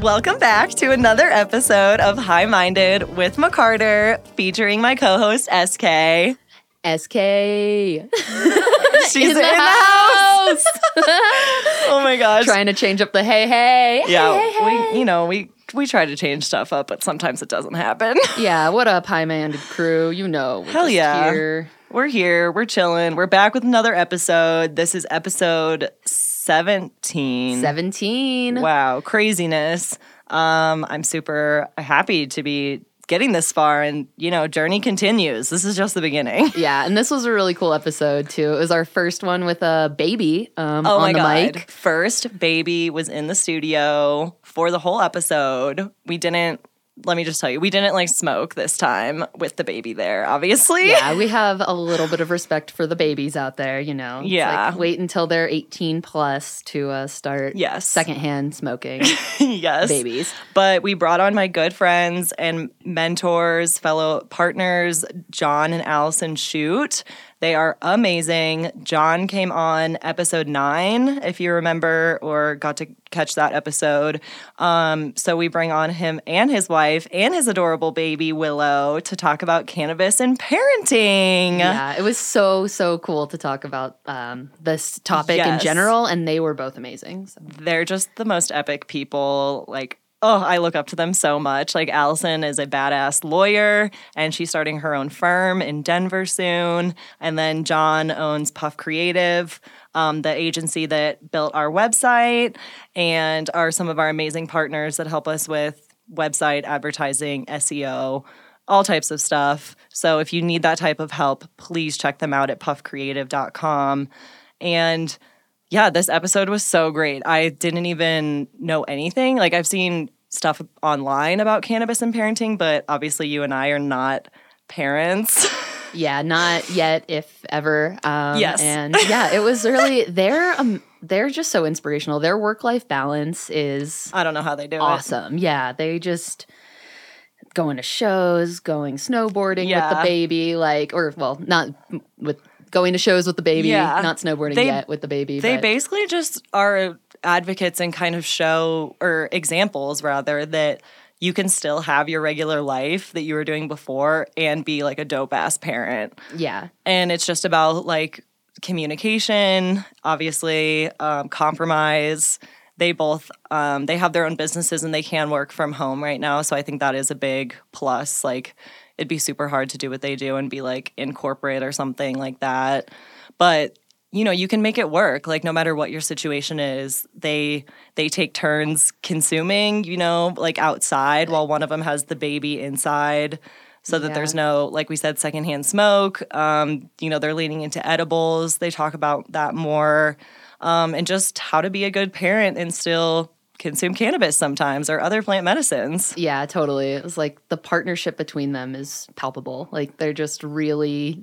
Welcome back to another episode of High Minded with McCarter, featuring my co host SK. SK. She's in, the the house. oh my gosh. Trying to change up the hey, hey. yeah, Hey, hey, we you know, we we try to change stuff up, but sometimes it doesn't happen. Yeah, what up, high minded crew? You know. we're Hell yeah. Here. We're here, we're chilling. We're back with another episode. This is episode 17. 17. Wow, craziness. Um, I'm super happy to be getting this far and you know, journey continues. This is just the beginning. Yeah, and this was a really cool episode too. It was our first one with a baby um, Oh on my the god. mic. First baby was in the studio for the whole episode. We didn't let me just tell you, we didn't like smoke this time with the baby there, obviously. Yeah, we have a little bit of respect for the babies out there, you know. Yeah. like, wait until they're 18 plus to uh, start Yes. secondhand smoking yes. babies. But we brought on my good friends and mentors, fellow partners, John and Allison Shoot. They are amazing. John came on episode nine, if you remember or got to catch that episode. Um, so we bring on him and his wife and his adorable baby Willow to talk about cannabis and parenting. Yeah, it was so so cool to talk about um, this topic in general, and they were both amazing. So. they're just the most epic people. Like, oh, I look up to them so much. Like, Allison is a badass lawyer and she's starting her own firm in Denver soon. And then John owns Puff Creative, um, the agency that built our website and are some of our amazing partners that help us with website advertising, SEO. All types of stuff. So if you need that type of help, please check them out at puffcreative.com. And yeah, this episode was so great. I didn't even know anything. Like I've seen stuff online about cannabis and parenting, but obviously you and I are not parents. Yeah, not yet, if ever. Um, Yes. and yeah, it was really they're um they're just so inspirational. Their work life balance is I don't know how they do it. awesome. Yeah, they just going to shows, going snowboarding with the baby, like or well, not with going to shows with the baby, Yeah. not snowboarding They- yet with the baby. They but- basically just are advocates and kind of show or examples rather that you can still have your regular life that you were doing before and be like a dope ass parent. yeah, and it's just about like communication obviously um, compromise. They both um, they have their own businesses and they can work from home right now so i think that is a big plus. Like it'd be super hard to do what they do and be like in corporate or something like that. But you know you can make it work like no matter what your situation is they they take turns consuming you know like outside while one of them has the baby inside so that Yeah. there's no like we said secondhand smoke um, you know they're leaning into edibles they talk about that more um, and just how to be a good parent and still consume cannabis sometimes or other plant medicines Yeah, totally. It was like the partnership between them is palpable. Like they're just really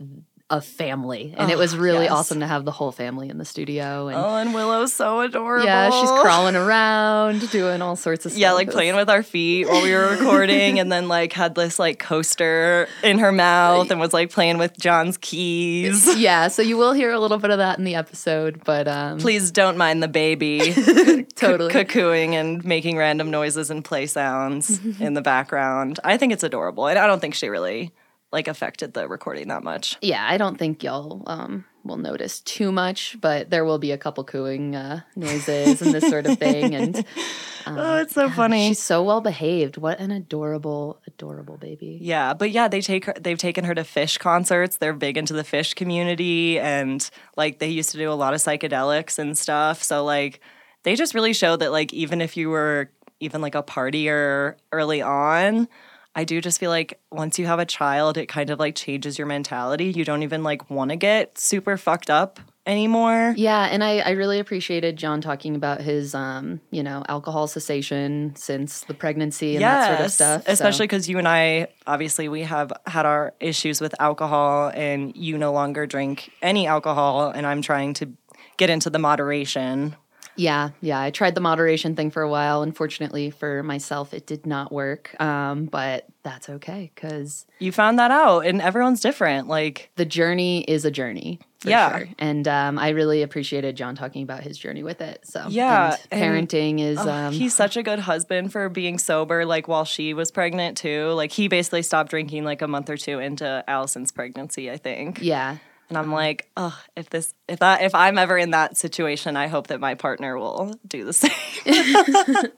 a family. And it Oh, was really yes. awesome to have the whole family in the studio. And oh and willow's so adorable yeah, she's crawling around, doing all sorts of stuff. yeah like playing with our feet while we were recording and then like had this like coaster in her mouth and was like playing with john's keys Yeah, so you will hear a little bit of that in the episode, but um please don't mind the baby totally. cuckooing and making random noises and play sounds in the background. I think it's adorable, and I don't think she really like affected the recording that much. Yeah, I don't think y'all um will notice too much, but there will be a couple cooing uh, noises and this sort of thing. And um, Oh, it's so funny. she's so well behaved. What an adorable, adorable baby. Yeah, but yeah, they take her. They've taken her to Phish concerts. They're big into the Phish community, and like they used to do a lot of psychedelics and stuff. So like, they just really show that like even if you were even like a partier early on, I do just feel like once you have a child, it kind of like changes your mentality. You don't even like want to get super fucked up anymore. Yeah, and I, I really appreciated John talking about his, um, you know, alcohol cessation since the pregnancy and that sort of stuff. Especially because you and I, obviously, we have had our issues with alcohol, and you no longer drink any alcohol, and I'm trying to get into the moderation Yeah, yeah. I tried the moderation thing for a while. Unfortunately for myself, it did not work. Um, but that's okay because You found that out, and everyone's different. Like, the journey is a journey. For Yeah. sure. And um, I really appreciated John talking about his journey with it. So Yeah, and and- parenting is oh, um, he's such a good husband for being sober. Like, while she was pregnant, too. Like, he basically stopped drinking like a month or two into Allison's pregnancy, I think. yeah. And I'm mm-hmm. like, oh, if this, if that, if I'm ever in that situation, I hope that my partner will do the same.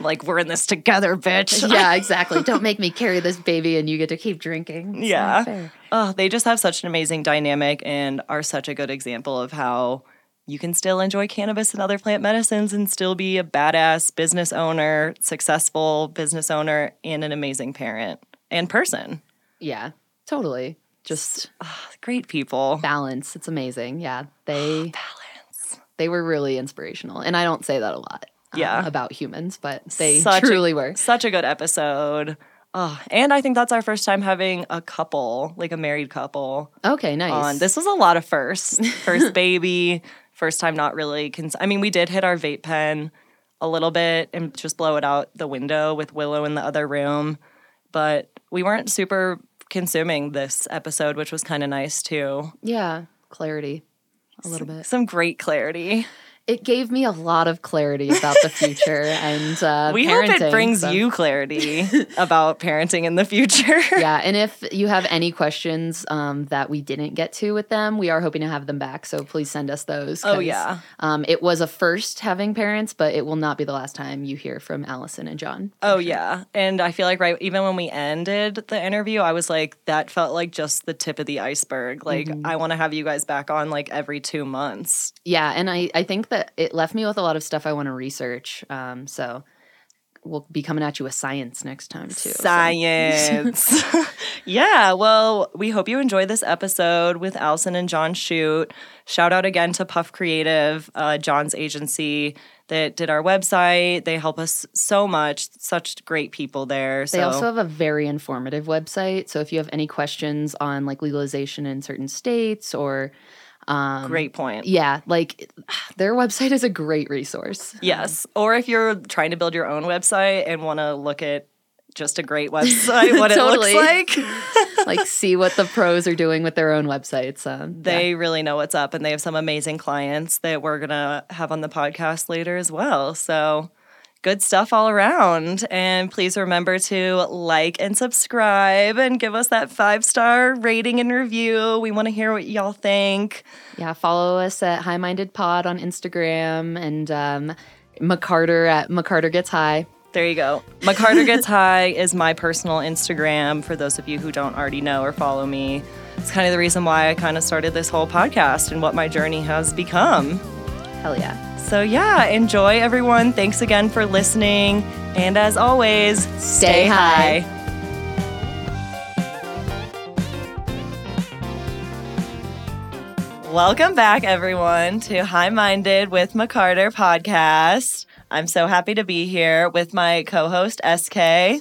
like, we're in this together, bitch. yeah, exactly. Don't make me carry this baby and you get to keep drinking. It's Yeah. Oh, they just have such an amazing dynamic and are such a good example of how you can still enjoy cannabis and other plant medicines and still be a badass business owner, successful business owner, and an amazing parent and person. Yeah, totally. Just Great people. balance. It's amazing. Yeah, they Balance. they were really inspirational, and I don't say that a lot. um, Yeah. about humans, but they Such a- truly were. Such a good episode. Oh, and I think that's our first time having a couple, like a married couple. Okay, nice. on. This was a lot of firsts. First baby, first time not really. Cons- I mean, we did hit our vape pen a little bit and just blow it out the window with Willow in the other room, but we weren't super consuming this episode, which was kind of nice too. yeah, clarity. A little bit. Some great clarity. It gave me a lot of clarity about the future and uh, we hope it brings so- you clarity about parenting in the future. yeah, and if you have any questions um, that we didn't get to with them, we are hoping to have them back. So please send us those. Oh, yeah. Um, it was a first having parents, but it will not be the last time you hear from Allison and John. Oh yeah, and I feel like right even when we ended the interview, I was like, that felt like just the tip of the iceberg. Like I want to have you guys back on like every two months. Yeah, and I, I think that it left me with a lot of stuff I want to research. Um, so we'll be coming at you with science next time too. so- Science. yeah, well, we hope you enjoyed this episode with Allison and John Shoot. Shout out again to Puff Creative, uh, John's agency that did our website. They help us so much. Such great people there. So They also have a very informative website. So if you have any questions on like legalization in certain states or um, great point. yeah, like their website is a great resource. Yes. Or if you're trying to build your own website and want to look at just a great website, what Totally. it looks like, like see what the pros are doing with their own websites. Um, they really know what's up and they have some amazing clients that we're going to have on the podcast later as well. So good stuff all around. And please remember to like and subscribe and give us that five star rating and review. We want to hear what y'all think. yeah, follow us at High Minded Pod on Instagram and um, McCarter at McCarter Gets High. There you go. McCarter Gets High is my personal Instagram for those of you who don't already know or follow me. It's kind of the reason why I kind of started this whole podcast and what my journey has become. Hell yeah. So, yeah, enjoy everyone. Thanks again for listening. And as always, stay, high. high. Welcome back, everyone, to High Minded with McCarter podcast. I'm so happy to be here with my co host, SK.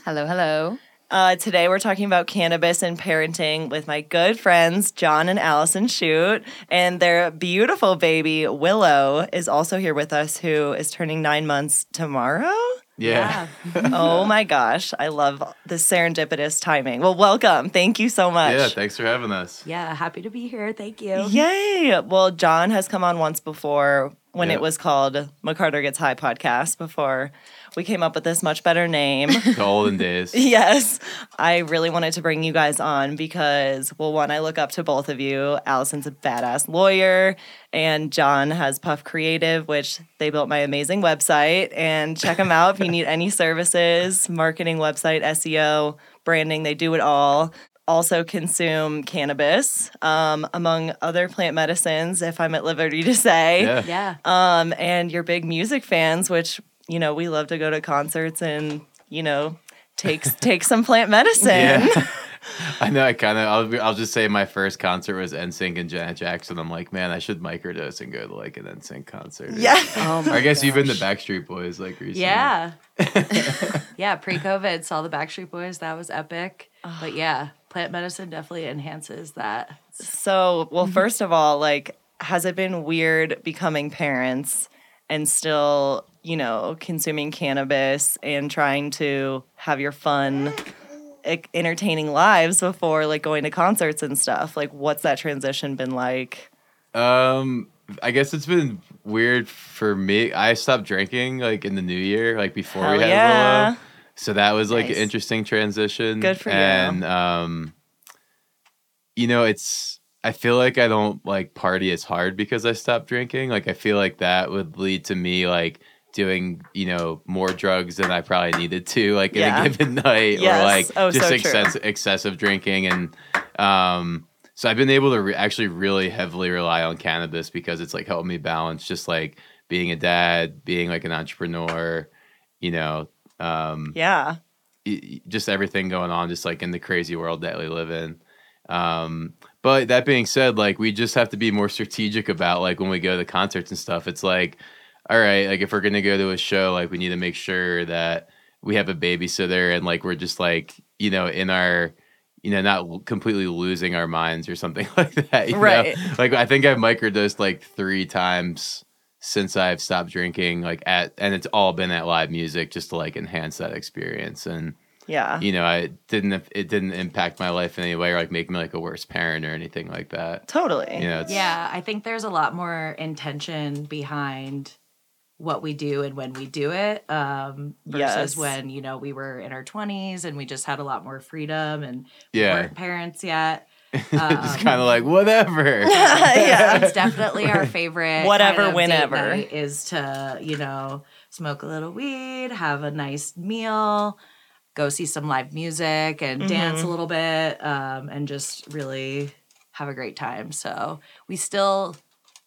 Hello, hello. Uh, today we're talking about cannabis and parenting with my good friends John and Allison Shoot, and their beautiful baby Willow is also here with us, who is turning nine months tomorrow. Yeah. oh my gosh, I love the serendipitous timing. Well, welcome. Thank you so much. Yeah, thanks for having us. Yeah, happy to be here. Thank you. Yay! Well, John has come on once before when Yeah. it was called McCarter Gets High podcast before we came up with this much better name. The olden days. Yes, I really wanted to bring you guys on because, well, one, I look up to both of you. Allison's a badass lawyer, and John has Puff Creative, which they built my amazing website. And check them out if you need any services, marketing, website, SEO, branding, they do it all. Also, consume cannabis, um, among other plant medicines, if I'm at liberty to say Yeah. Yeah. um, and you're big music fans, which you know we love to go to concerts and you know take take some plant medicine. Yeah. I know. I kind of. I'll, I'll just say my first concert was NSYNC and Janet Jackson. I'm like, man, I should microdose and go to like an NSYNC concert. Yeah. Oh my I guess you've been to gosh. Backstreet Boys like recently. Yeah. yeah. Pre COVID, saw the Backstreet Boys. That was epic. But yeah, plant medicine definitely enhances that. So, well, first of all, like, has it been weird becoming parents? and still, you know, consuming cannabis and trying to have your fun entertaining lives before like going to concerts and stuff. Like what's that transition been like? Um, I guess it's been weird for me. I stopped drinking like in the new year, like before Hell we had yeah. So that was like Nice. an interesting transition. Good for you. And um, you know, it's I feel like I don't like party as hard because I stopped drinking. Like I feel like that would lead to me like doing you know more drugs than I probably needed to like in a given night Yes. or like Oh, just so excess- excessive drinking and um so I've been able to re- actually really heavily rely on cannabis because it's like helped me balance just like being a dad, being like an entrepreneur, you know, um, Yeah. y- just everything going on, just like in the crazy world that we live in. Um, but that being said, like we just have to be more strategic about like when we go to concerts and stuff. It's like, all right, like if we're gonna go to a show, like we need to make sure that we have a babysitter and like we're just like you know in our you know not completely losing our minds or something like that. you know? Right. Like I think I've microdosed like three times since I've stopped drinking. Like at and it's all been at live music just to like enhance that experience and Yeah. you know, I didn't it didn't impact my life in any way or like make me like a worse parent or anything like that. Totally. You know, Yeah, I think there's a lot more intention behind what we do and when we do it um, versus Yes. when you know we were in our 20s and we just had a lot more freedom and we Yeah. weren't parents yet. just Um, kind of like whatever. yeah. it's definitely our favorite. Whatever, kind of whenever. is to you know smoke a little weed, have a nice meal, go see some live music, and dance Mm-hmm. a little bit, um, and just really have a great time. So we still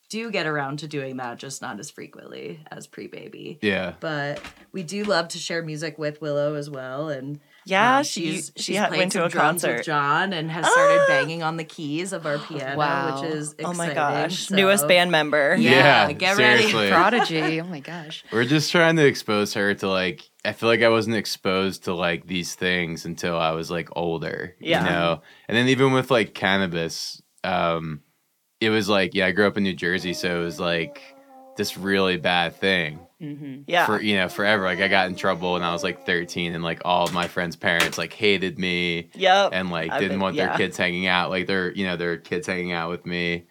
do get around to doing that, just not as frequently as pre-baby. yeah. But we do love to share music with Willow as well, and Yeah, um, she's she she's had- played went to some a drums concert. with John and has started Ah! banging on the keys of our piano, Wow. which is exciting. Oh my gosh. So- Newest band member. Yeah, Yeah, get ready. seriously. Prodigy. Oh my gosh. We're just trying to expose her to like I feel like I wasn't exposed to like these things until I was like older. Yeah. You know? And then even with like cannabis, um, it was like, yeah, I grew up in New Jersey, so it was like this really bad thing. hmm Yeah. for you know forever like i got in trouble when i was like 13 and like all of my friends parents like hated me yep. and like didn't been- want their kids hanging out like their you know their kids hanging out with me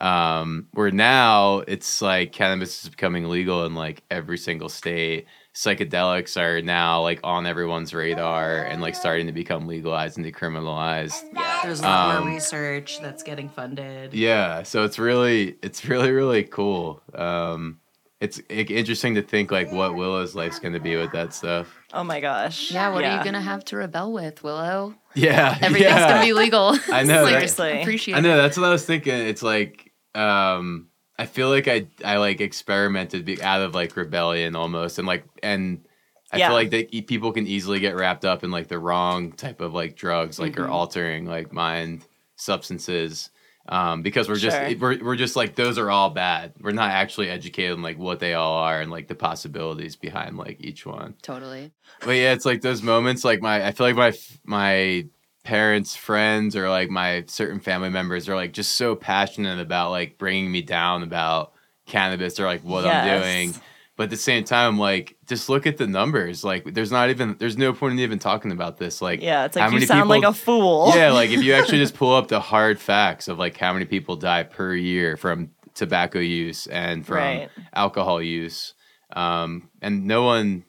um where now it's like cannabis is becoming legal in like every single state psychedelics are now like on everyone's radar and like starting to become legalized and decriminalized Yeah, There's a lot Um, more research that's getting funded. yeah so it's really it's really really cool um it's i- interesting to think like what willow's life's going to be with that stuff Oh my gosh. Yeah, what are you gonna have to rebel with, Willow? yeah Everything's yeah. gonna be legal. I know, Like, Seriously. Appreciate I know that's what I was thinking. It's like um I feel like I I like experimented out of like rebellion almost and like and I Yeah. feel like that people can easily get wrapped up in like the wrong type of like drugs like or Mhm. altering like mind substances um because we're just Sure. we're we're just like those are all bad. We're not actually educated on like what they all are and like the possibilities behind like each one. Totally. But yeah, it's like those moments. Like my, I feel like my my parents, friends, or like my certain family members are like just so passionate about like bringing me down about cannabis or like what I'm doing. But at the same time, like just look at the numbers. Like there's not even there's no point in even talking about this. Like Yeah, it's how like you many sound like a fool. yeah, like if you actually just pull up the hard facts of like how many people die per year from tobacco use and from Right. alcohol use, um, and no one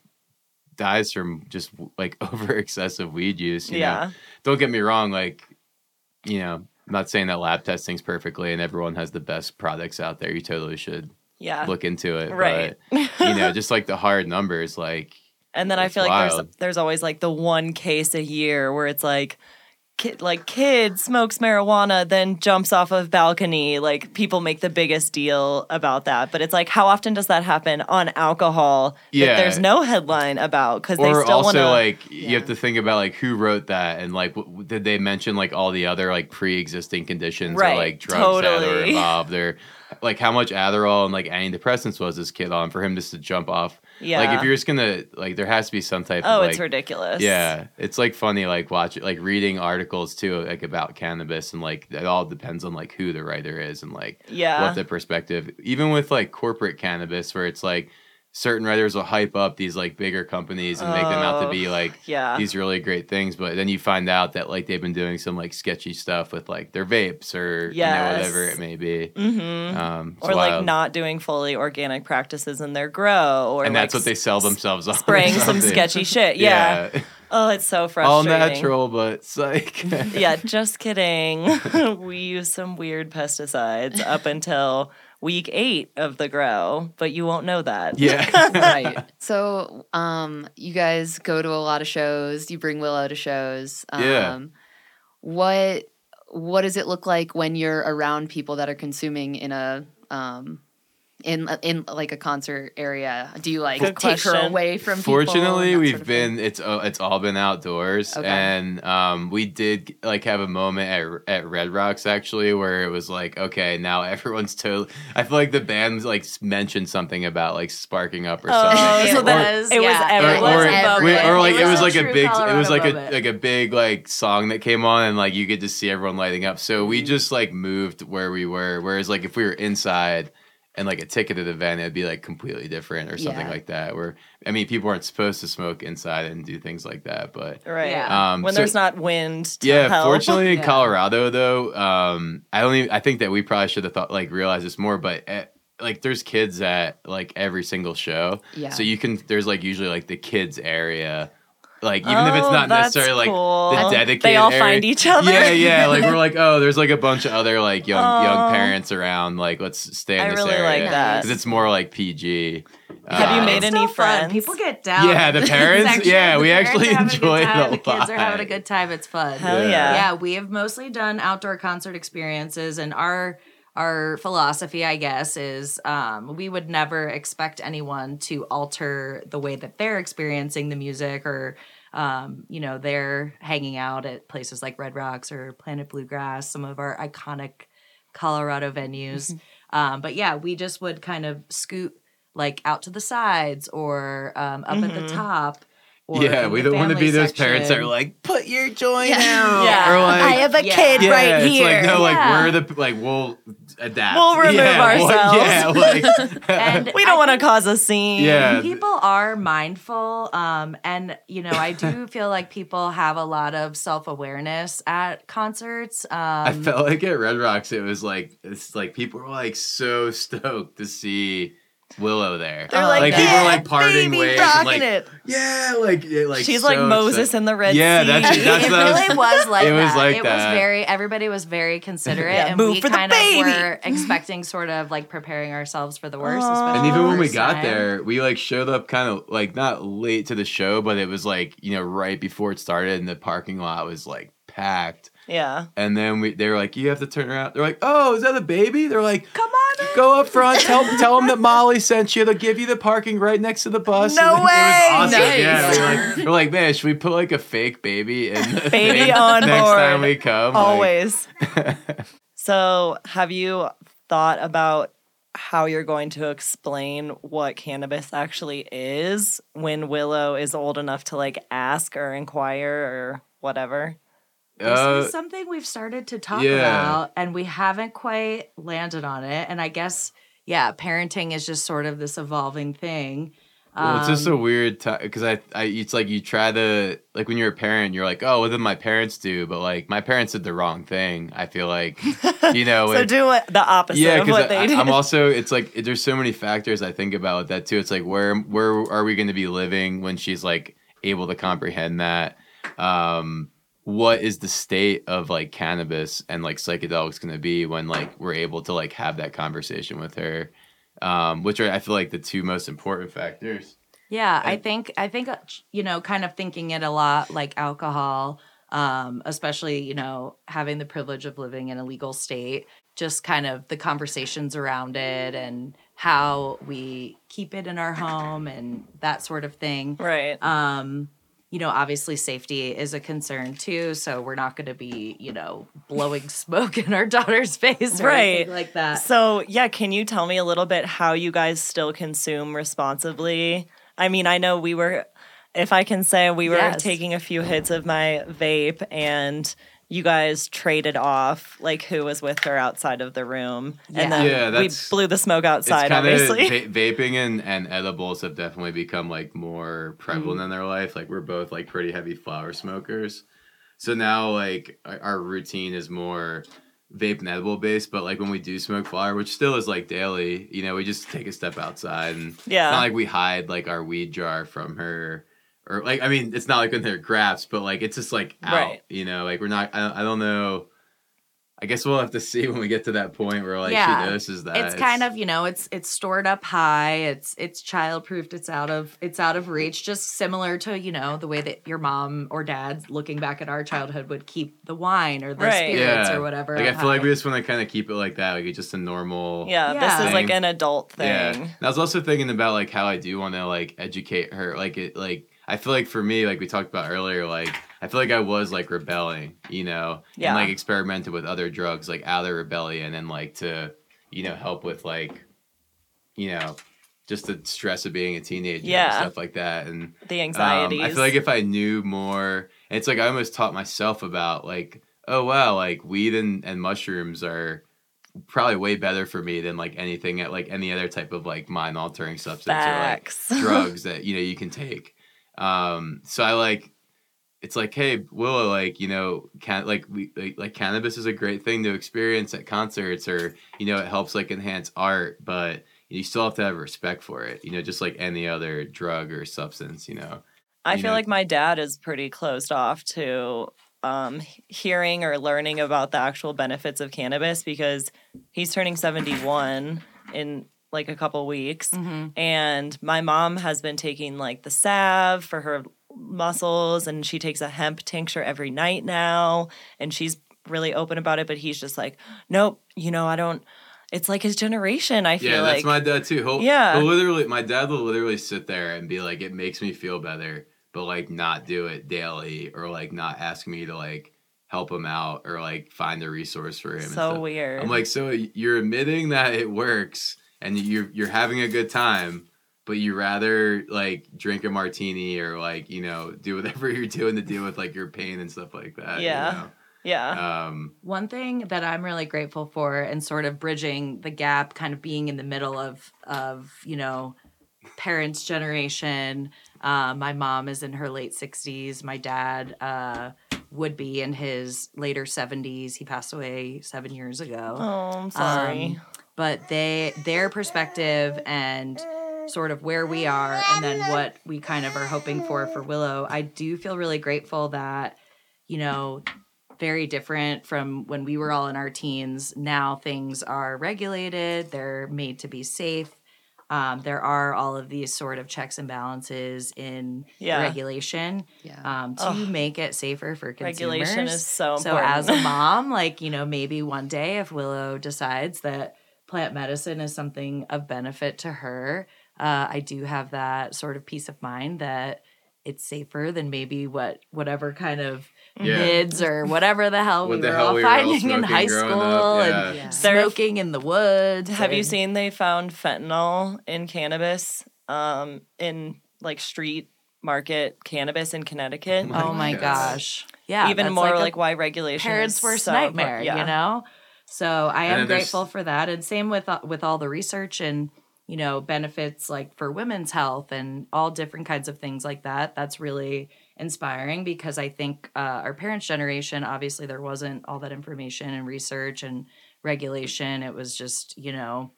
dies from just like over excessive weed use. You Yeah. know? don't get me wrong. Like, you know, I'm not saying that lab testing's perfectly and everyone has the best products out there. You totally should Yeah. look into it. Right. But, you know, just like the hard numbers, like And then I feel like there's there's always like the one case a year where it's like kid like kid smokes marijuana then jumps off of balcony like people make the biggest deal about that but it's like how often does that happen on alcohol Yeah. there's no headline about because they still want to like you have to think about like who wrote that and like w- did they mention like all the other like pre-existing conditions Right, or like drugs that are totally. involved or like how much Adderall and like antidepressants was this kid on for him just to jump off. Like if you're just gonna like there has to be some type Oh, of like it's ridiculous. yeah, it's like funny, like watching like reading articles too, like about cannabis, and like it all depends on like who the writer is and like Yeah. what the perspective. Even with like corporate cannabis, where it's like certain writers will hype up these like bigger companies and make them out to Oh, be like yeah. these really great things, but then you find out that like they've been doing some like sketchy stuff with like their vapes or you know whatever it may be. Mm-hmm. Um, or like not doing fully organic practices in their grow, or and like that's what they sell themselves on. spraying some sketchy shit. Yeah. yeah. Oh, it's so frustrating. all natural, but psych. yeah, just kidding. we use some weird pesticides up until week eight of the grow, but you won't know that. yeah. right. So, um, you guys go to a lot of shows. You bring Willow to shows. Um, Yeah. What What does it look like when you're around people that are consuming in a um, in in like a concert area? Do you like Good take her away from? people Fortunately, we've sort thing? been it's uh, it's all been outdoors, Okay. and um, we did like have a moment at at Red Rocks actually where it was like, okay, now everyone's totally. I feel like the band like mentioned something about like sparking up or Oh, something. so Or- that was- it was yeah. every- or, or, a or like it was, a like a true big it was Colorado like a like a big like song that came on and like you could just see everyone lighting up so we just like moved where we were whereas like if we were inside and like a ticketed event it'd be like completely different or something Yeah. like that where i mean people aren't supposed to smoke inside and do things like that but Right. Yeah. Um, when so- there's not wind. To yeah, help. fortunately in Yeah. Colorado though, um, I don't even. I think that we probably should have thought like realized this more, but eh, like there's kids at like every single show, Yeah. so you can. There's like usually like the kids area, like even if it's Oh, not necessarily like cool. the dedicated. They all area. find each other. Yeah, yeah. Like we're like, oh, there's like a bunch of other like young Aw. young parents around. Like let's stay in I this really area like that. because it's more like PG. Have you Um, made any still fun. friends? People get down. Yeah, the parents- actually- yeah, the we parents actually are having a good enjoy it time, a The kids are having a good time. It's fun. Hell Yeah. yeah. yeah we have mostly done outdoor concert experiences and our our philosophy i guess is um, we would never expect anyone to alter the way that they're experiencing the music or um, you know they're hanging out at places like red rocks or planet bluegrass some of our iconic colorado venues. Um, but yeah we just would kind of scoot like out to the sides or um, up at the top or yeah, we don't want to family be those parents that are like, put your joint Yeah. out. Yeah. Or like, I have a Yeah. kid yeah, right it's here. like, no, like, we're the, like, we'll adapt. We'll remove yeah, we'll- ourselves. yeah, like, And we don't want to cause a scene. Yeah. People are mindful, um, and you know, I do feel like people have a lot of self awareness at concerts. Um, I felt like at Red Rocks, it was like, it's like people were like so stoked to see Willow there. They're like, like yeah, people were like parting baby, ways and like, it. yeah, like, it, like She's like Moses excited. in the Red Yeah, Sea. that's- it, that's it what was- really was like It was that. like it that. was very everybody was very considerate, Yeah, and move we for the kind baby. of were expecting sort of like preparing ourselves for the worst. Especially And even when we got time. there, we like showed up kind of like not late to the show, but it was like you know right before it started, and the parking lot was like packed. Yeah. And then we they were like, you have to turn around. They're like, oh, is that a baby? They're like, come on, in. go up front, tell tell them that Molly sent you. They'll give you the parking right next to the bus. No And way! It was awesome. Nice. Yeah, we're like, we're like, man, should we put like a fake baby in the Baby thing on next board. time we come? Like- Always. so, have you thought about how you're going to explain what cannabis actually is when Willow is old enough to like ask or inquire or whatever? This Uh, is something we've started to talk yeah. about, and we haven't quite landed on it. And I guess, yeah, parenting is just sort of this evolving thing. Well, it's just a Um, weird time because I, I, it's like you try to like when you're a parent, you're like, oh, what did my parents do? But like my parents did the wrong thing. I feel like, you know, So with- do what the opposite yeah, of what because. I'm also, it's like there's so many factors I think about with that too. It's like where, where are we going to be living when she's like able to comprehend that? Um, what is the state of like cannabis and like psychedelics going to be when like we're able to like have that conversation with her? Um, which are I feel like the two most important factors. Yeah, I think I think uh, you know, kind of thinking it a lot like alcohol, um, especially you know having the privilege of living in a legal state, just kind of the conversations around it and how we keep it in our home and that sort of thing. right. Um, you know, obviously safety is a concern too. So we're not going to be, you know, blowing smoke in our daughter's face or Right. anything like that. So, yeah, can you tell me a little bit how you guys still consume responsibly? I mean, I know we were, if I can say, we were Yes. taking a few hits of my vape and you guys traded off like who was with her outside of the room. Yeah. And then Yeah, we blew the smoke outside, kind of obviously. va- vaping and, and edibles have definitely become like more prevalent Mm. in their life. Like we're both like pretty heavy flower smokers, so now like our, our routine is more vape and edible based. But like when we do smoke flower, which still is like daily, you know, we just take a step outside and Yeah. it's not like we hide like our weed jar from her. Or like I mean, it's not like when they're grabs, but like it's just like out, Right. you know. Like we're not. I, I don't know. I guess we'll have to see when we get to that point where like Yeah. she notices that it's kind of you know it's it's stored up high it's it's child proofed it's out of it's out of reach just similar to you know the way that your mom or dad looking back at our childhood would keep the wine or the Right. spirits yeah or whatever Like I up feel like we just want to kind of keep it like that, like it's just a normal. yeah, this is like an adult thing. Yeah. And I was also thinking about like how I do want to like educate her. Like it, like I feel like for me, like we talked about earlier, like I feel like I was like rebelling, you know, Yeah. and like experimented with other drugs, like out of rebellion, and like to, you know, help with like, you know, just the stress of being a teenager Yeah. and stuff like that, and The um. I feel like if I knew more, it's like I almost taught myself about like, oh wow, like weed and, and mushrooms are probably way better for me than like anything at like any other type of like mind altering substance Facts. or like drugs that you know you can take. Um, so I like it's like, hey, Willow, like you know, can like we like, like cannabis is a great thing to experience at concerts, or you know, it helps like enhance art, but you still have to have respect for it, you know, just like any other drug or substance, you know. I you feel know- like my dad is pretty closed off to um, hearing or learning about the actual benefits of cannabis because he's turning 71 in like a couple weeks. Mhm. And my mom has been taking like the salve for her muscles and she takes a hemp tincture every night now. And she's really open about it, but he's just like, nope, you know, I don't. It's like his generation. I feel Yeah, like that's my dad too. He'll, Yeah. he'll literally, my dad will literally sit there and be like, "It makes me feel better," but like not do it daily or like not ask me to like help him out or like find a resource for him. so weird. I'm like, so you're admitting that it works and you're you're having a good time, but you rather like drink a martini or like you know do whatever you're doing to deal with like your pain and stuff like that. you Yeah. yeah. Um. One thing that I'm really grateful for and sort of bridging the gap, kind of being in the middle of of, you know, parents' generation. Uh, my mom is in her late 60s. My dad uh, would be in his later 70s. He passed away seven years ago. oh, I'm sorry. Um, but they their perspective and sort of where we are and then what we kind of are hoping for for Willow, I do feel really grateful that you know very different from when we were all in our teens. Now things are regulated, they're made to be safe. Um, there are all of these sort of checks and balances in Yeah. regulation Yeah. um, to Ugh. make it safer for consumers. Regulation is so So as a mom, like, you know, maybe one day if Willow decides that plant medicine is something of benefit to her, uh, I do have that sort of peace of mind that it's safer than maybe what whatever kind of Yeah. mids or whatever the hell What we the were hell all we were all in high school up, and yeah. Smoking in the woods. Have you seen they found fentanyl in cannabis um, in like street market cannabis in Connecticut? my Oh my gosh. gosh. Yeah. Even more like, like, why regulation parents' worst so nightmare. Yeah. you know? So I am grateful for that. And same with uh, with all the research and you know benefits like for women's health and all different kinds of things like that. That's really inspiring because I think uh, our parents' generation, obviously, there wasn't all that information and research and regulation. It was just you know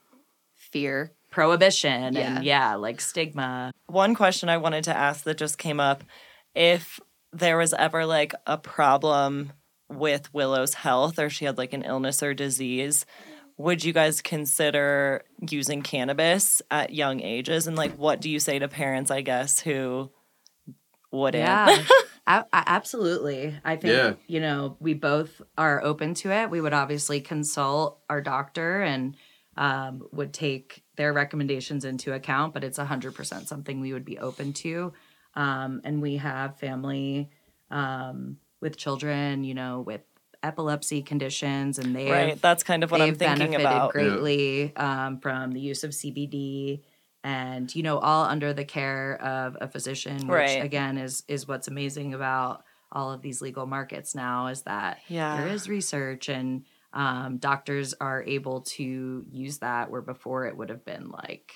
Fear. prohibition Yeah. and yeah, like stigma. One question I wanted to ask that just came up if there was ever like a problem with Willow's health or she had like an illness or disease, would you guys consider using cannabis at young ages? And like, what do you say to parents, I guess, who wouldn't? Yeah, a- a- absolutely. I think Yeah. you know we both are open to it. We would obviously consult our doctor and um, would take their recommendations into account, but it's hundred percent something we would be open to. Um, and we have family um, with children, you know, with epilepsy conditions, and they Right. That's kind of what I'm thinking benefited about. greatly um, from the use of CBD and you know all under the care of a physician which Right. again is is what's amazing about all of these legal markets now is that Yeah. there is research and um, doctors are able to use that where before it would have been like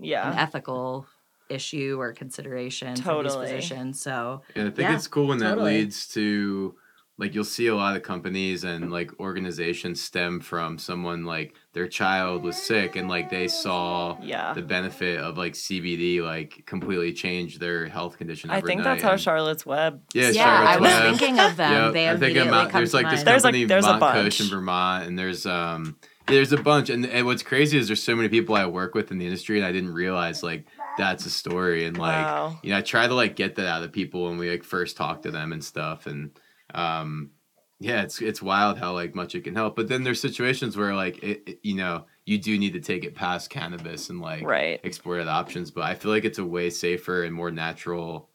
an Yeah. ethical issue or consideration for Totally. these physicians so And I think Yeah, it's cool when that totally. leads to like you'll see a lot of companies and like organizations stem from someone like their child was sick and like they saw Yeah. the benefit of like CBD like completely change their health condition. I think that's how And- Charlotte's Web. Yeah, yeah Charlotte's i was Web. thinking of them Yep, they I think immediately about come there's to like this mind. There's a- company there's a bunch. Coast in Vermont, and there's um there's a bunch, and, and what's crazy is there's so many people I work with in the industry, and I didn't realize like that's a story, and like Wow. you know I try to like get that out of people when we like first talk to them and stuff, and um yeah, it's it's wild how like much it can help, but then there's situations where like it, it- you know you do need to take it past cannabis and like Right. explore the options, but I feel like it's a way safer and more natural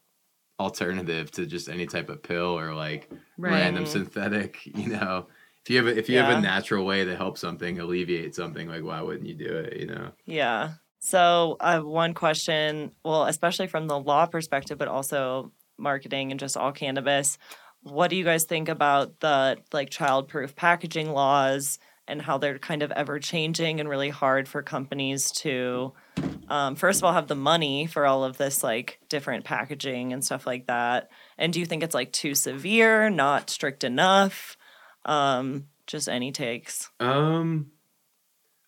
alternative to just any type of pill or like Right. random synthetic you know if you have a, if you have a natural way to help something alleviate something like why wouldn't you do it you know Yeah. So, one question, well, especially from the law perspective, but also marketing and just all cannabis. What do you guys think about the like child-proof packaging laws and how they're kind of ever changing and really hard for companies to um, first of all have the money for all of this like different packaging and stuff like that? And do you think it's like too severe not strict enough? Um, just any takes. Um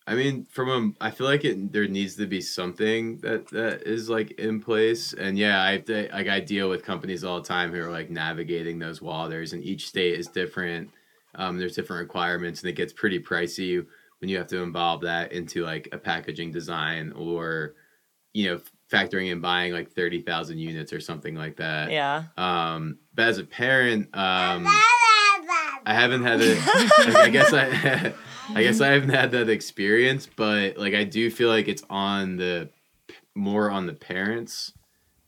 i mean from a i feel like it there needs to be something that that is like in place. And yeah i have to like i deal with companies all the time who are like navigating those waters and each state is different. Um, there's different requirements and it gets pretty pricey when you have to involve that into like a packaging design or you know factoring in buying like 30,000 units or something like that. Yeah. Um but as a parent um i haven't had it i guess i i guess i haven't had that experience but like i do feel like it's on the more on the parents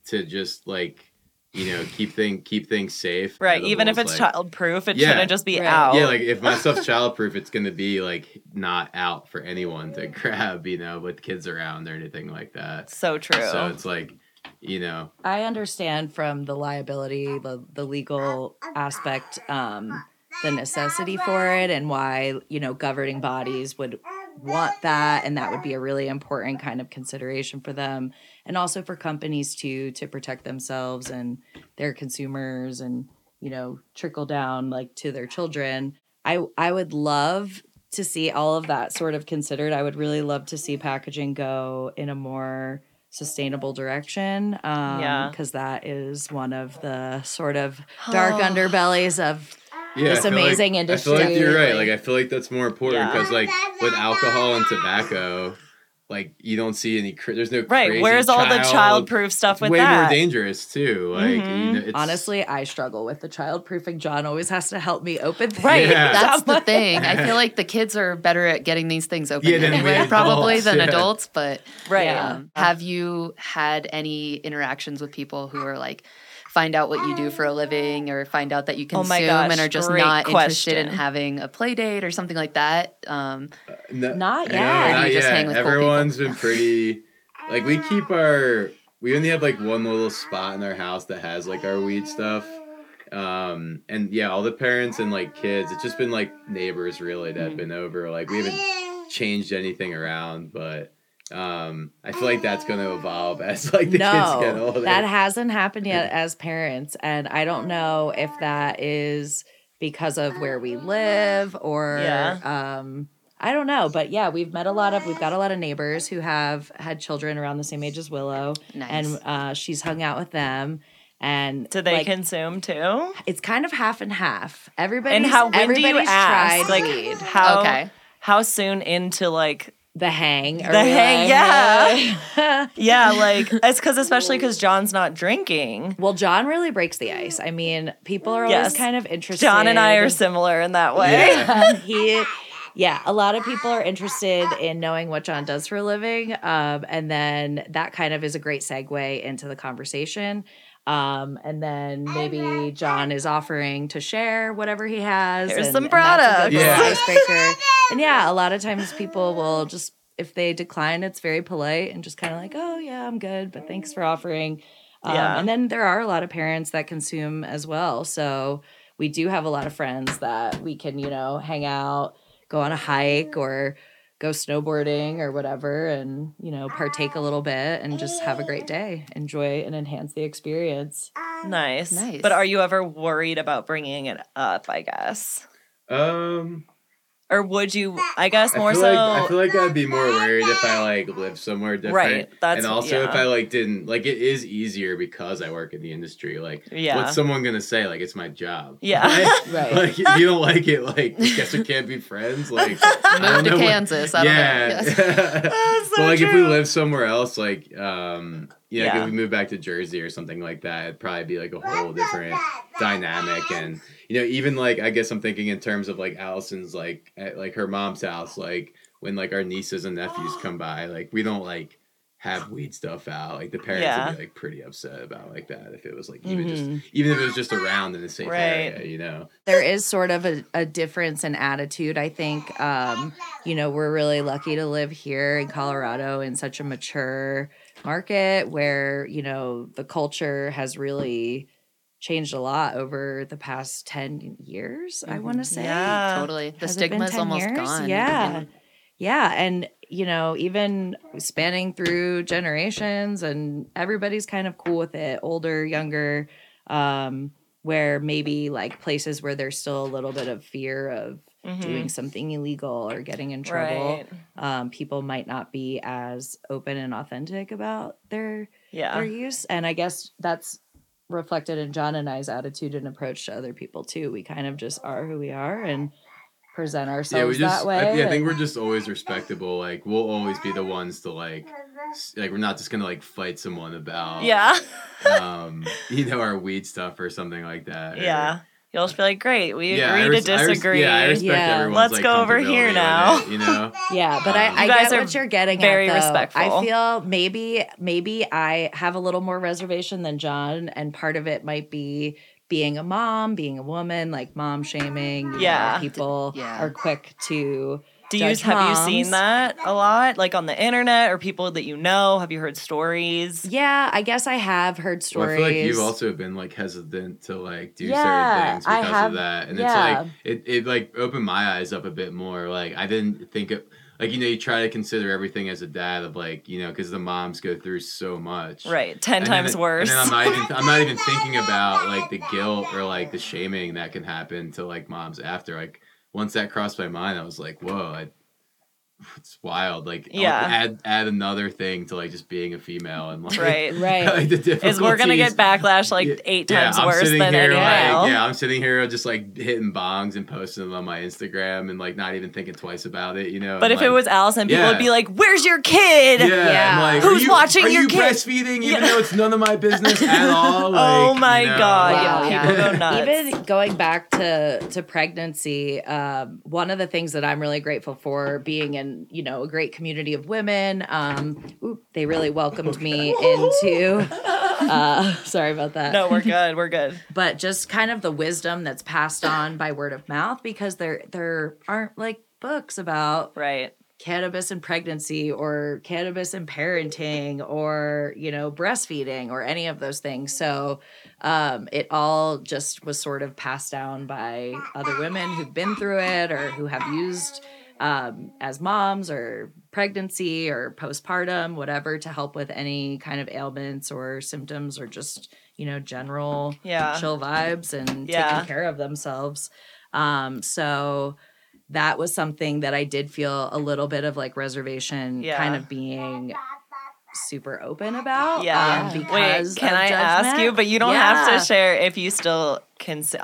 to just like you know keep thing keep things safe. Right even if it's like- child-proof it Yeah. shouldn't just be Right. out. Yeah like if my stuff's childproof it's gonna be like not out for anyone to grab you know with kids around or anything like that. So true. So it's like you know. I understand from the liability, the the legal aspect, um, the necessity for it, and why you know governing bodies would want that, and that would be a really important kind of consideration for them, and also for companies to to protect themselves and their consumers, and you know trickle down like to their children. I I would love to see all of that sort of considered. I would really love to see packaging go in a more sustainable direction. Um, Yeah. Because that is one of the sort of dark underbellies of yeah, This amazing like, I feel like you're right. like- Like I feel like that's more important Yeah. because like with alcohol and tobacco, like you don't see any. Cr- there's no right crazy where's all the child- child-proof stuff It's with way that more dangerous too. Like you Mhm. know, it's, honestly, I struggle with the childproofing. John always has to help me open things. Right. Yeah. That's the thing. I feel like the kids are better at getting these things open Yeah, than we probably adults, than yeah. adults. But right um, have you had any interactions with people who are like find out what you do for a living or find out that you Oh consume my gosh, and are just great not interested in having a play date or something like that? Um, No- Not no, yet. not You just yet. hang with cool Everyone's been pretty. Like we keep our. We only have like one little spot in our house that has like our weed stuff. Um and yeah, all the parents and like kids. It's just been like neighbors really that Mm. have been over. Like we haven't changed anything around, but um I feel like that's going to evolve as like the kids get older. that hasn't happened yet as parents, and I don't know if that is because of where we live or Yeah. um I don't know, but yeah, we've met a lot of we've got a lot of neighbors who have had children around the same age as Willow, Nice. and uh, she's hung out with them. And do they like, consume too it's kind of half and half. Everybody and how when do you ask tried like weed. how Okay. how soon into like the hang. The hang, yeah. yeah like it's because especially because john's not drinking well, John really breaks the ice. I mean, people are always Yes. kind of interested. john and i are similar in that way Yeah. he yeah, a lot of people are interested in knowing what John does for a living. Um, and then that kind of is a great segue into the conversation. Um, and then maybe John is offering to share whatever he has. Here's and- some and that's a good products. little Yeah. icebreaker. And yeah, a lot of times people will just, if they decline, it's very polite and just kind of like, oh, yeah, I'm good, but thanks for offering. Um, Yeah. And then there are a lot of parents that consume as well. So we do have a lot of friends that we can, you know, hang out, go on a hike or go snowboarding or whatever and, you know, partake a little bit and just have a great day, enjoy and enhance the experience. Nice. Nice. But are you ever worried about bringing it up, I guess? Um, Or would you, I guess more feel so. like I feel like I'd be more worried if I like lived somewhere different. Right, that's- and also if. I like didn't like it is easier because I work in the industry. Like, Yeah. what's someone gonna say? Like, it's my job. Yeah. Right? Right. Like, if you don't like it, like, I guess we can't be friends. Like, Move to know what- Kansas. I don't yeah. know. Yes. so but like if we true. live somewhere else, like um, you know, Yeah. if we move back to Jersey or something like that, it'd probably be like a whole different dynamic. And you know, even like I guess I'm thinking in terms of like Allison's like at like her mom's house, like when like our nieces and nephews come by, like we don't like have weed stuff out. Like the parents Yeah. would be like pretty upset about like that if it was like even Mhm. just even if it was just around in a safe Right. area, you know. there is sort of a, a difference in attitude i think um, you know we're really lucky to live here in colorado in such a mature market where you know the culture has really changed a lot over the past 10 years i want to say Yeah. Totally. The Has it been stigma's almost years? gone. Yeah. And Yeah, and you know, even spanning through generations and everybody's kind of cool with it, older, younger, um, where maybe like places where there's still a little bit of fear of Mhm. doing something illegal or getting in trouble. Right. Um, people might not be as open and authentic about their Yeah. their use. And I guess that's reflected in John and I's attitude and approach to other people too. We kind of just are who we are and present ourselves yeah, we just. that way. I, yeah, I think we're just always respectable. Like we'll always be the ones to like, like we're not just gonna like fight someone about. Yeah. Um, you know, our weed stuff or something like that. or- Yeah. You'll just be like, great, we Yeah, agree res- to I res- disagree. yeah, I respect Yeah. Let's like, go over here now. it, you know. Yeah, but I, Um, I You guys get are what you're getting very at. though. respectful. I feel maybe maybe I have a little more reservation than John, and part of it might be being a mom, being a woman, like mom shaming. you know, Yeah. people Yeah. are quick to. Do you judge have you seen that a lot, like on the internet or people that you know? Have you heard stories? Yeah, I guess I have heard Well, stories. I feel like you've also been like hesitant to like do Yeah, certain things I because have- of that, and yeah. it's like it, it like opened my eyes up a bit more. Like I didn't think of like you know you try to consider everything as a dad of like you know because the moms go through so much, Right, ten And times then, worse. And then I'm not even I'm not even thinking about like the guilt or like the shaming that can happen to like moms after. Like once that crossed my mind, I was like, whoa, I, it's wild. Like I'll Yeah. add add another thing to like just being a female and like right. right. like the Is we're gonna get backlash like eight yeah, times I'm worse than here, anyone like, else. Yeah, I'm sitting here just like hitting bongs and posting them on my Instagram and like not even thinking twice about it, you know. But and, if it was Allison, people Yeah. would be like, "Where's your kid?" yeah, Yeah. I'm like, Who's are you, watching are your you kid? breastfeeding even Yeah. though it's none of my business at all? Oh my you know, God, Wow. yeah, people go nuts. Even going back to to pregnancy, um, one of the things that I'm really grateful for being in you know a great community of women. Um, ooh, they really welcomed me into. Uh, sorry about that. no, we're good. We're good. but just kind of the wisdom that's passed on by word of mouth because there there aren't like books about Right. cannabis and pregnancy or cannabis and parenting or you know breastfeeding or any of those things so um, it all just was sort of passed down by other women who've been through it or who have used um, as moms or pregnancy or postpartum whatever to help with any kind of ailments or symptoms or just you know general Yeah. chill vibes and Yeah. taking care of themselves um, so that was something that I did feel a little bit of like reservation Yeah. kind of being super open about. Yeah. Um, Wait, because can of I ask you? But you don't have to share if you still consume.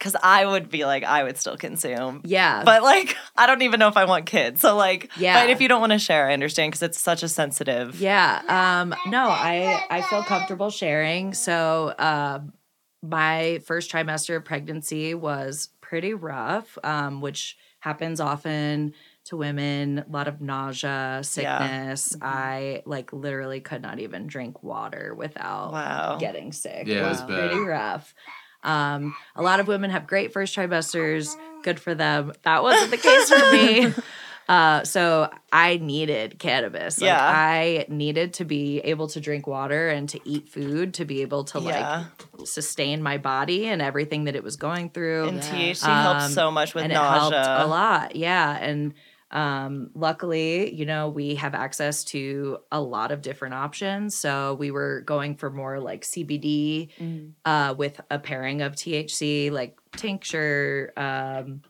Because I, would be like, I would still consume. Yeah. But like, I don't even know if I want kids. So like, Yeah. But if you don't want to share, I understand because it's such a sensitive. Yeah. Um, no, I I feel comfortable sharing. So um, my first trimester of pregnancy was pretty rough, um, which happens often to women. A lot of nausea, sickness. I like literally could not even drink water without Wow. getting sick. Yeah, it it was was pretty rough. Um, a lot of women have great first trimesters. Good for them. That wasn't the case for me. Uh, so I needed cannabis. Like, Yeah. I needed to be able to drink water and to eat food to be able to Yeah. like sustain my body and everything that it was going through. And THC Um, helps so much with and nausea. it helped a lot. Yeah. And um, luckily, you know, we have access to a lot of different options. So we were going for more like CBD Mm. uh, with a pairing of THC, like tincture. Um,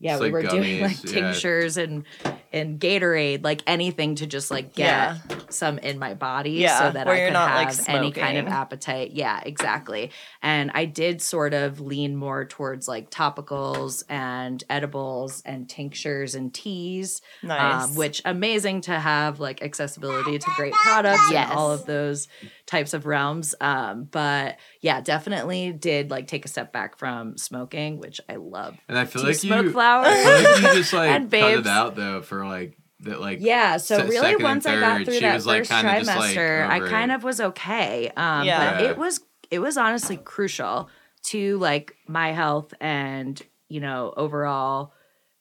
yeah, It's we like were doing like gummies, yeah. tinctures and and Gatorade, like anything to just like get Yeah. some in my body, Yeah, so that where I you're could not, have like, any kind of appetite. Yeah, exactly. And I did sort of lean more towards like topicals and edibles and tinctures and teas, nice. um, which amazing to have like accessibility to great products Yes. and all of those types of realms. Um, but yeah, definitely did like take a step back from smoking, which I love. And I feel to like smoke you, flowers. I feel like you just like cut it out though for like that like Yeah, so se- really second and once I got through that was, like, first kinda like, trimester, I kind it. of was okay. Um Yeah. but it was it was honestly crucial to like my health and, you know, overall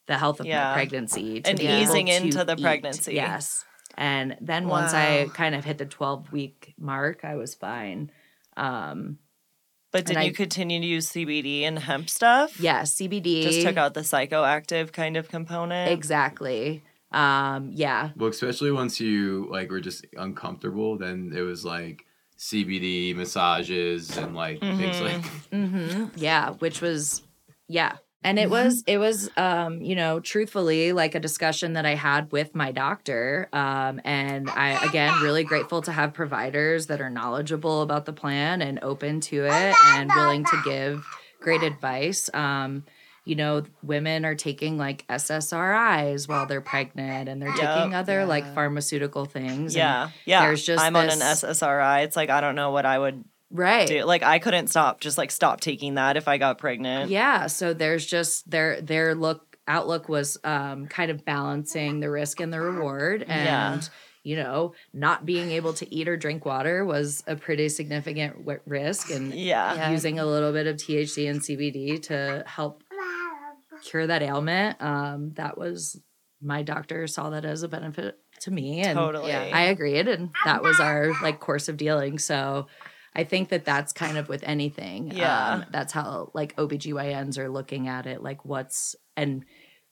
the health of Yeah. my pregnancy to And be able easing to into the eat. pregnancy. Yes. And then once I kind of hit the 12 week mark, I was fine. Um but did and you I- continue to use CBD and hemp stuff? yeah, CBD Just took out the psychoactive kind of component. exactly. Um yeah. well especially once you like were just uncomfortable then it was like CBD massages and like things Mhm. like hmm Yeah, which was yeah. And it Mm-hmm. was it was um, you know, truthfully like a discussion that I had with my doctor. Um and I again really grateful to have providers that are knowledgeable about the plan and open to it and willing to give great advice. Um you know, women are taking like SSRIs while they're pregnant and they're Yep. taking other like pharmaceutical things. and- Yeah. Yeah. there's just I'm on an SSRI. It's like I don't know what I would right. do. Like I couldn't stop just like stop taking that if I got pregnant. Yeah, so there's just their their look outlook was um kind of balancing the risk and the reward and Yeah. you know, not being able to eat or drink water was a pretty significant w- risk and Yeah. Yeah. using a little bit of THC and CBD to help cure that ailment um that was my doctor saw that as a benefit to me and Totally. I agreed, and that was our like course of dealing. So I think that that's kind of with anything. Yeah. Um, that's how like OBGYNs are looking at it. Like what's and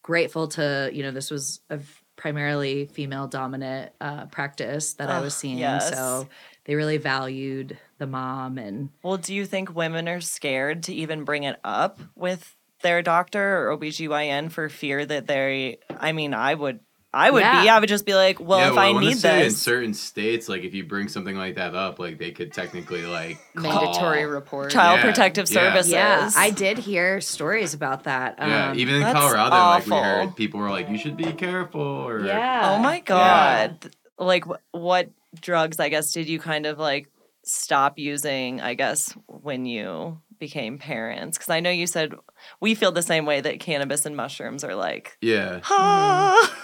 grateful to you know this was a primarily female dominant uh, practice that I was seeing. yes. So they really valued the mom and Well, do you think women are scared to even bring it up with their doctor or OBGYN for fear that they I mean, I would I would be. I would just be like, well, yeah, if well, I wanna need say in certain states, like if you bring something like that up, like they could technically like call- Mandatory report. Child Yeah, protective yeah. services. yeah, I did hear stories about that. Yeah, Um, even in that's Colorado, like we heard people were like, "You should be careful." Or yeah. Oh my god. Like wh- what drugs I guess did you kind of like stop using I guess when you became parents cuz I know you said we feel the same way that cannabis and mushrooms are like yeah. ha mm-hmm.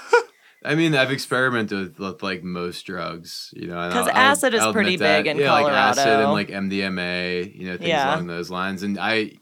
I mean, I've experimented with, with like most drugs, you know. and 'Cause I'll- acid is I'll pretty admit that. big in yeah, Like acid and like MDMA, you know, things Yeah. along those lines. And I,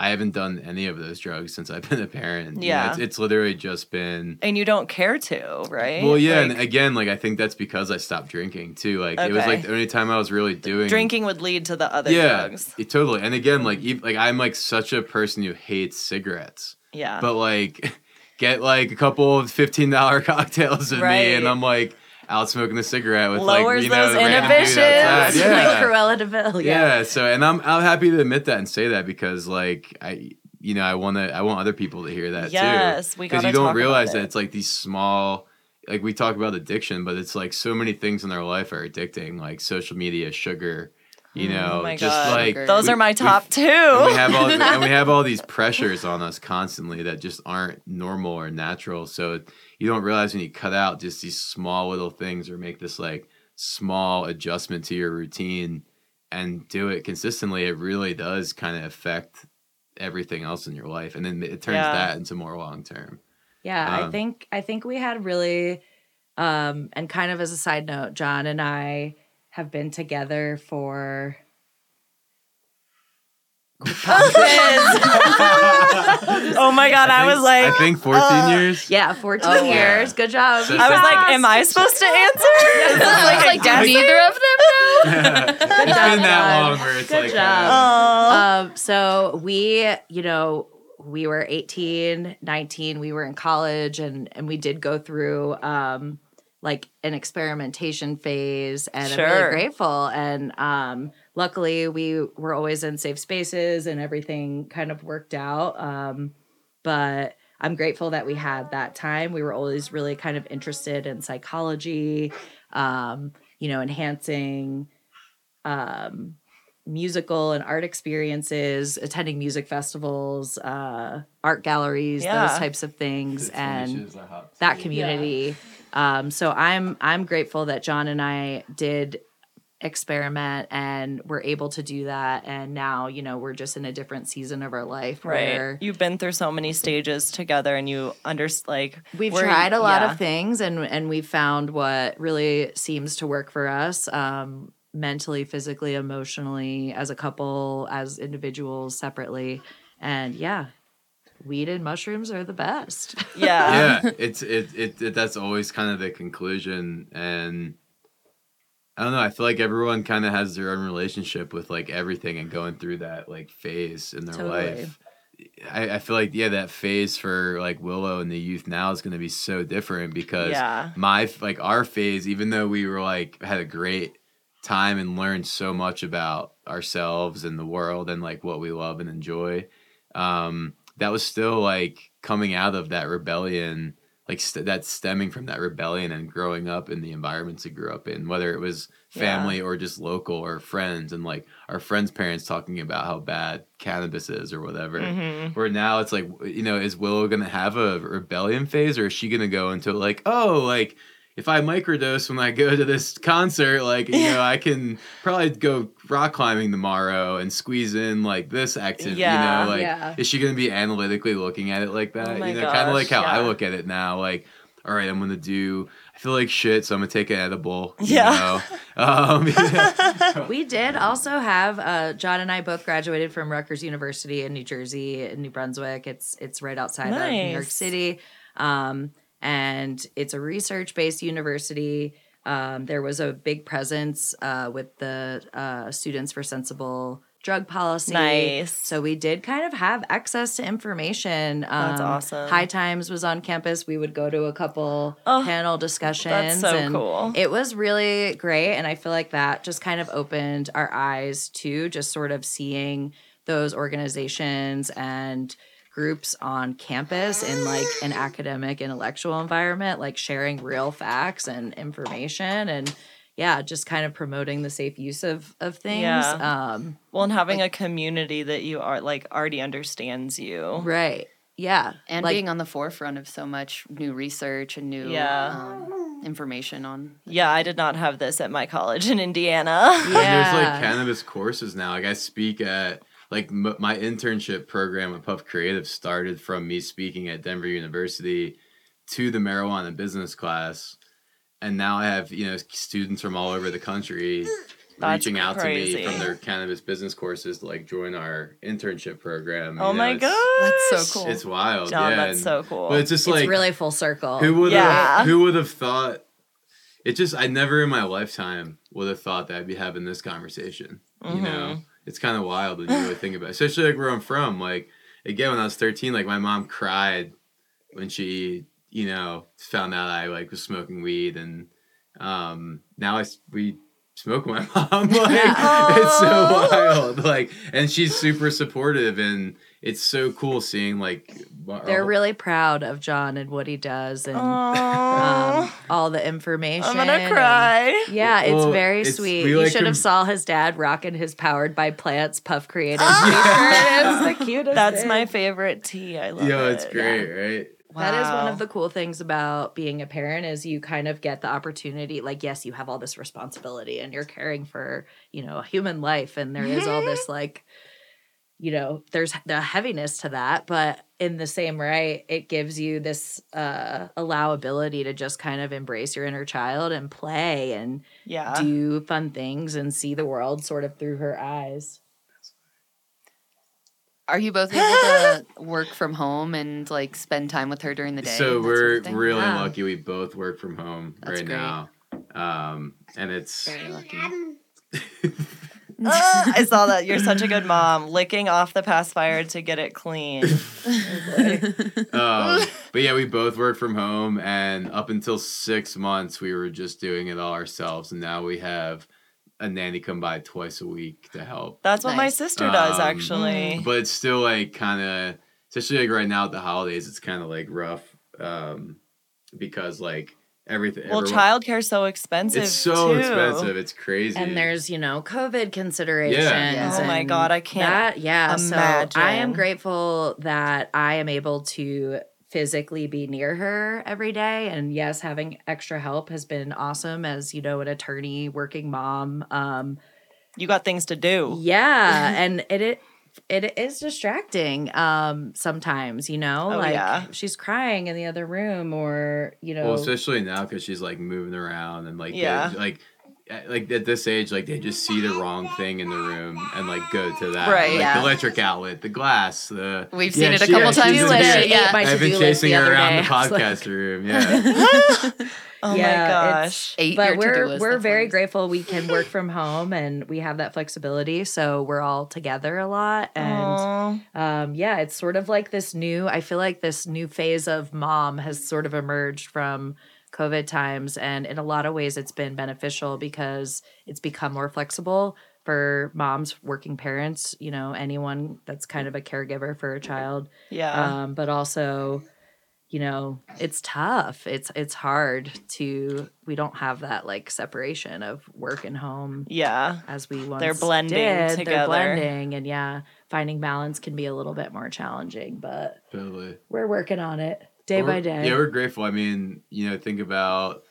I haven't done any of those drugs since I've been a parent. You know, Yeah. it's, it's literally just been. and you don't care to, right? Well, yeah, Like, and again, like I think that's because I stopped drinking too. Like it was like the only time I was really doing drinking would lead to the other yeah, drugs. it- totally. And again, like ev- like I'm like such a person who hates cigarettes, Yeah. but like get like a couple of fifteen dollar cocktails with me, and I'm like out smoking the cigarette with Lowers like you know those the random dude inhibitions. outside. like Yeah. Cruella de Vil. yeah. So and I'm I'm happy to admit that and say that because like I you know I want to I want other people to hear that too. Yes, we because you don't realize it. that it's like these small like we talk about addiction but it's like so many things in their life are addicting like social media sugar you know oh my just god. like Those we- are my we- top two. and we have all and we have all these pressures on us constantly that just aren't normal or natural so you don't realize when you cut out just these small little things or make this like small adjustment to your routine and do it consistently it really does kind of affect everything else in your life and then it turns Yeah. that into more long term Yeah, I Um, think I think we had really um and kind of as a side note, John and I have been together for oh my god, I, think- was like, I think 14 uh, years. yeah, 14 Oh, years. Good job. So- I was like, am I supposed to answer? I was like, do guess? neither of them know? it's been that John. long where it's Good like, job. uh, um so we you know we were 18 19 we were in college and and we did go through um like an experimentation phase and i'm really grateful and um luckily we were always in safe spaces and everything kind of worked out um but i'm grateful that we had that time we were always really kind of interested in psychology um you know enhancing um musical and art experiences, attending music festivals, uh, art galleries, Yeah. those types of things, it and finishes the hop that speed. community. Um, so I'm I'm grateful that John and I did experiment and we're able to do that. And now you know we're just in a different season of our life Right. where You've been through so many stages together and you understand like we've tried a lot yeah. of things and and we've found what really seems to work for us um mentally physically emotionally as a couple as individuals separately and yeah weed and mushrooms are the best Yeah. yeah, it's it, it it that's always kind of the conclusion, and I don't know. I feel like everyone kind of has their own relationship with like everything and going through that like phase in their Totally. life. I, I feel like yeah, that phase for like Willow and the youth now is going to be so different because Yeah. my like our phase, even though we were like had a great time and learned so much about ourselves and the world and like what we love and enjoy, um, that was still like coming out of that rebellion, like st- that's stemming from that rebellion and growing up in the environments we grew up in, whether it was family or just local or friends, and like our friends' parents talking about how bad cannabis is or whatever. Mhm. Where now it's like, you know, is Willow gonna have a rebellion phase, or is she gonna go into like, oh, like if I microdose when I go to this concert, like you know, I can probably go rock climbing tomorrow and squeeze in like this activity. Yeah. you know, like Yeah. is she gonna be analytically looking at it like that? Oh you know, kind of like how I look at it now, like. All right, I'm gonna do. I feel like shit, so I'm gonna take an edible. you Yeah. know? Um, yeah. we did also have uh, John and I both graduated from Rutgers University in New Jersey, in New Brunswick. It's it's right outside of New York City, um, and it's a research based university. Um, there was a big presence uh, with the uh, Students for Sensible Drug Policy. Nice. So we did kind of have access to information. Um, That's awesome. High Times was on campus. We would go to a couple Oh, panel discussions. That's so and cool. It was really great. And I feel like that just kind of opened our eyes to just sort of seeing those organizations and groups on campus in like an academic intellectual environment like sharing real facts and information and yeah just kind of promoting the safe use of of things Yeah. um Well, and having a community that you are like already understands you. right yeah And like, being on the forefront of so much new research and new Yeah. um, information on. Yeah, I did not have this at my college in Indiana. And there's like cannabis courses now. Like I speak at like m- my internship program at Puff Creative started from me speaking at Denver University to the marijuana business class, and now I have you know students from all over the country That's reaching out to me from their cannabis business courses to like join our internship program. you oh know, my god. That's so cool. It's wild, John, yeah. that's and- so cool. But it's just it's like really full circle who would have Yeah. who would have thought it just I never in my lifetime would have thought that I'd be having this conversation. You Mm-hmm. know? It's kind of wild when you really think about it. Especially like where I'm from. Like again when I was 13, like my mom cried when she, you know, found out I like was smoking weed and um now i we smoke with my mom like it's so wild like and she's super supportive and it's so cool seeing like uh, they're really proud of john and what he does and um, all the information I'm gonna and- cry. Yeah, it's Well, very it's- sweet. You like should com- have saw his dad rocking his powered by plants puff creative ah! t-shirt. It's the cutest. That's thing. my favorite tea. I love Yo, it. it's great, right? That is one of the cool things about being a parent is you kind of get the opportunity like yes, you have all this responsibility and you're caring for, you know, a human life and there is all this mm-hmm. like you know, there's the heaviness to that, but in the same right, it gives you this uh allowability to just kind of embrace your inner child and play and Yeah. do fun things and see the world sort of through her eyes. Are you both able to work from home and like spend time with her during the day? So we're of really Wow. lucky. We both work from home That's right great. now, um, and it's very lucky. I saw that. You're such a good mom. Licking off the pacifier to get it clean. um, but yeah, we both work from home, and up until six months, we were just doing it all ourselves, and now we have a nanny come by twice a week to help. That's what my sister does, Um, actually. But it's still like kind of, especially like right now at the holidays, it's kind of like rough um, because like everything. Well, everyone- childcare is so expensive. It's so too. expensive. It's crazy. And there's, you know, COVID considerations. Yeah. Oh my God, I can't That, yeah. So I am grateful that I am able to physically be near her every day. And yes, having extra help has been awesome as, you know, an attorney, working mom. Um, You got things to do. yeah. and it, it it is distracting um sometimes you know Oh, like yeah. she's crying in the other room or you know Well, especially now because she's like moving around and like Yeah. like at- like at this age, like they just see the wrong thing in the room and like go to that, Right, Like yeah. the electric outlet, the glass, the We've Yeah, seen it a she- couple yeah, times she's today, yeah. I've been chasing her around day. the I was like, podcast room. Yeah, Oh Yeah, my it's- gosh. Eight but we're we're very nice. grateful we can work from home and we have that flexibility so we're all together a lot and Aw. um, yeah, it's sort of like this new. I feel like this new phase of mom has sort of emerged from COVID times, and in a lot of ways, it's been beneficial because it's become more flexible for moms, working parents. You know, anyone that's kind of a caregiver for a child, yeah. um, but also. You know, it's tough. It's it's hard to. We don't have that like separation of work and home yeah. as we once They're blending did. together. They're blending, and yeah, finding balance can be a little bit more challenging, but totally. we're working on it day by day. Yeah, we're grateful. I mean, you know, think about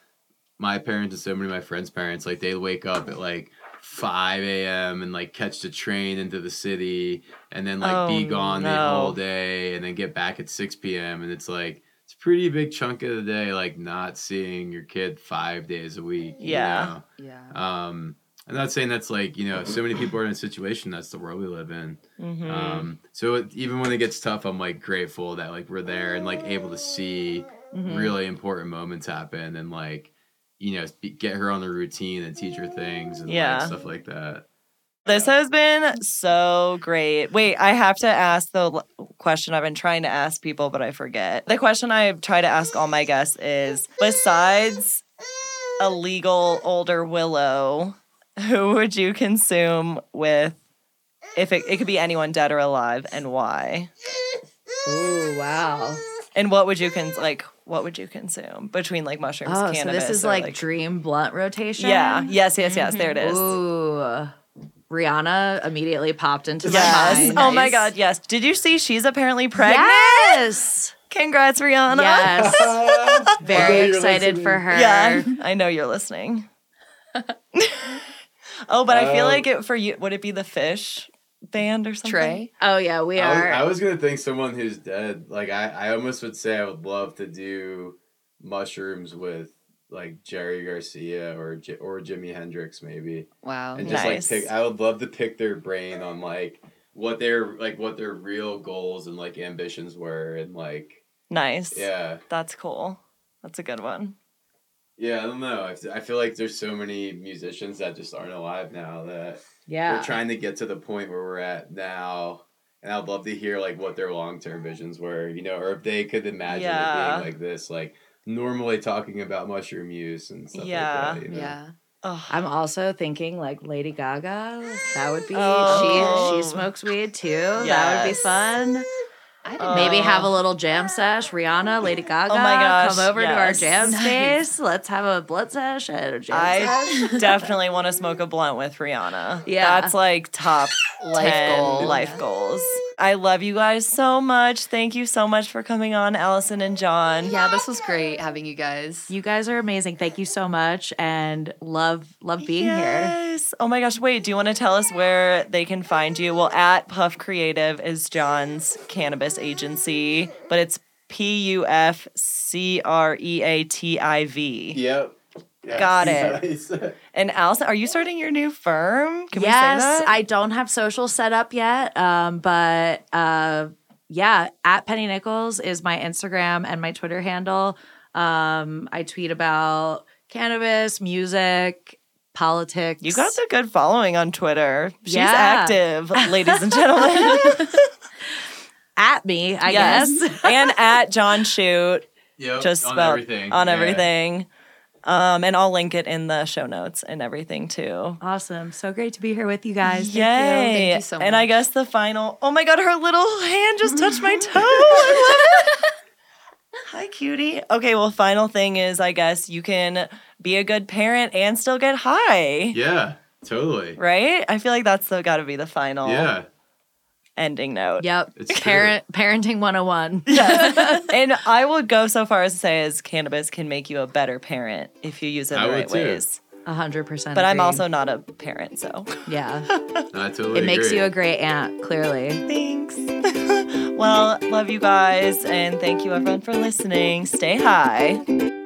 my parents and so many of my friends' parents. Like they wake up at like 5 a.m. and like catch the train into the city and then like be Oh, gone the whole day and then get back at 6 p.m. And it's like, it's a pretty big chunk of the day, like not seeing your kid five days a week. you Yeah. know? Yeah. Um, I'm not saying that's like, you know, so many people are in a situation, that's the world we live in. Mhm. Um, so it, even when it gets tough, I'm like grateful that like we're there and like able to see Mhm. really important moments happen and like you know be, get her on the routine and teach her things and Yeah. like, stuff like that. This has been so great. Wait, I have to ask the l- question I've been trying to ask people, but I forget. The question I try to ask all my guests is besides a legal older willow, who would you consume with if it, it could be anyone dead or alive and why? Ooh, wow. And what would you con like what would you consume between like mushrooms, Oh, so cannabis? this is or, like, dream blunt rotation. Yeah. Yes, yes, yes. There it is. Ooh. Rihanna immediately popped into Yes. my mind. Oh my god, yes. Did you see she's apparently pregnant? Yes. Congrats, Rihanna. Yes. Very excited for her. Yeah, I know you're listening. oh, but I feel Um, like it for you. Would it be the Phish band or something? Trey. Oh yeah, we I was, are. I was gonna think someone who's dead. Like I, I almost would say I would love to do mushrooms with like Jerry Garcia or J- or Jimi Hendrix maybe, Wow. and just Nice. like pick. I would love to pick their brain on like what their like what their real goals and like ambitions were and like Nice. yeah That's cool. That's a good one. Yeah I don't know I feel like there's so many musicians that just aren't alive now that yeah. we're trying to get to the point where we're at now and i'd love to hear like what their long-term visions were you know or if they could imagine Yeah. it being like this like normally talking about mushroom use and stuff Yeah. like that you know? Yeah. Oh, I'm also thinking like Lady Gaga. That would be Oh. she. She oh. smokes weed too. That would be fun. Oh. Maybe have a little jam sesh. Rihanna, Lady oh Gaga. my gosh, come over to our yes. jam Nice. space. Let's have a blood sesh and a jam I sesh. definitely want to smoke a blunt with Rihanna. Yeah. That's like top Life 10 goal. life goals. I love you guys so much. Thank you so much for coming on, Allison and John. Yeah, this was great having you guys. You guys are amazing. Thank you so much and love love being here. Yes. Oh my gosh. Wait, do you want to tell us where they can find you? Well, at Puff Creative is John's cannabis agency, but it's P U F C R E A T I V. Yep. Got it. And Allison, are you starting your new firm? Can yes, we say that? I don't have social set up yet, um, but uh, yeah, at Penny Nichols is my Instagram and my Twitter handle. Um, I tweet about cannabis, music, politics. you got the good following on Twitter. She's Yeah. active, ladies and gentlemen. at me, I yes. guess. and at John Shoot. Yep. just on spelled everything. on Yeah. everything. Um, and I'll link it in the show notes and everything too. Awesome. So great to be here with you guys. Thank you. Yay! Thank you so And I guess the final. Oh my god, her little hand just touched my toe. I love it. Hi, cutie. Okay, well, final thing is, I guess you can be a good parent and still get high, Yeah. Totally. right? I feel like that's the got to be the final Yeah. Ending note. Yep. It's. Parent parenting 101. and I would go so far as to say, as cannabis can make you a better parent if you use it in I the would right too. ways. A hundred percent. But I'm agree. also not a parent, so Yeah. I totally It makes agree. you a great aunt, clearly. thanks. well, love you guys, and thank you everyone for listening. Stay high.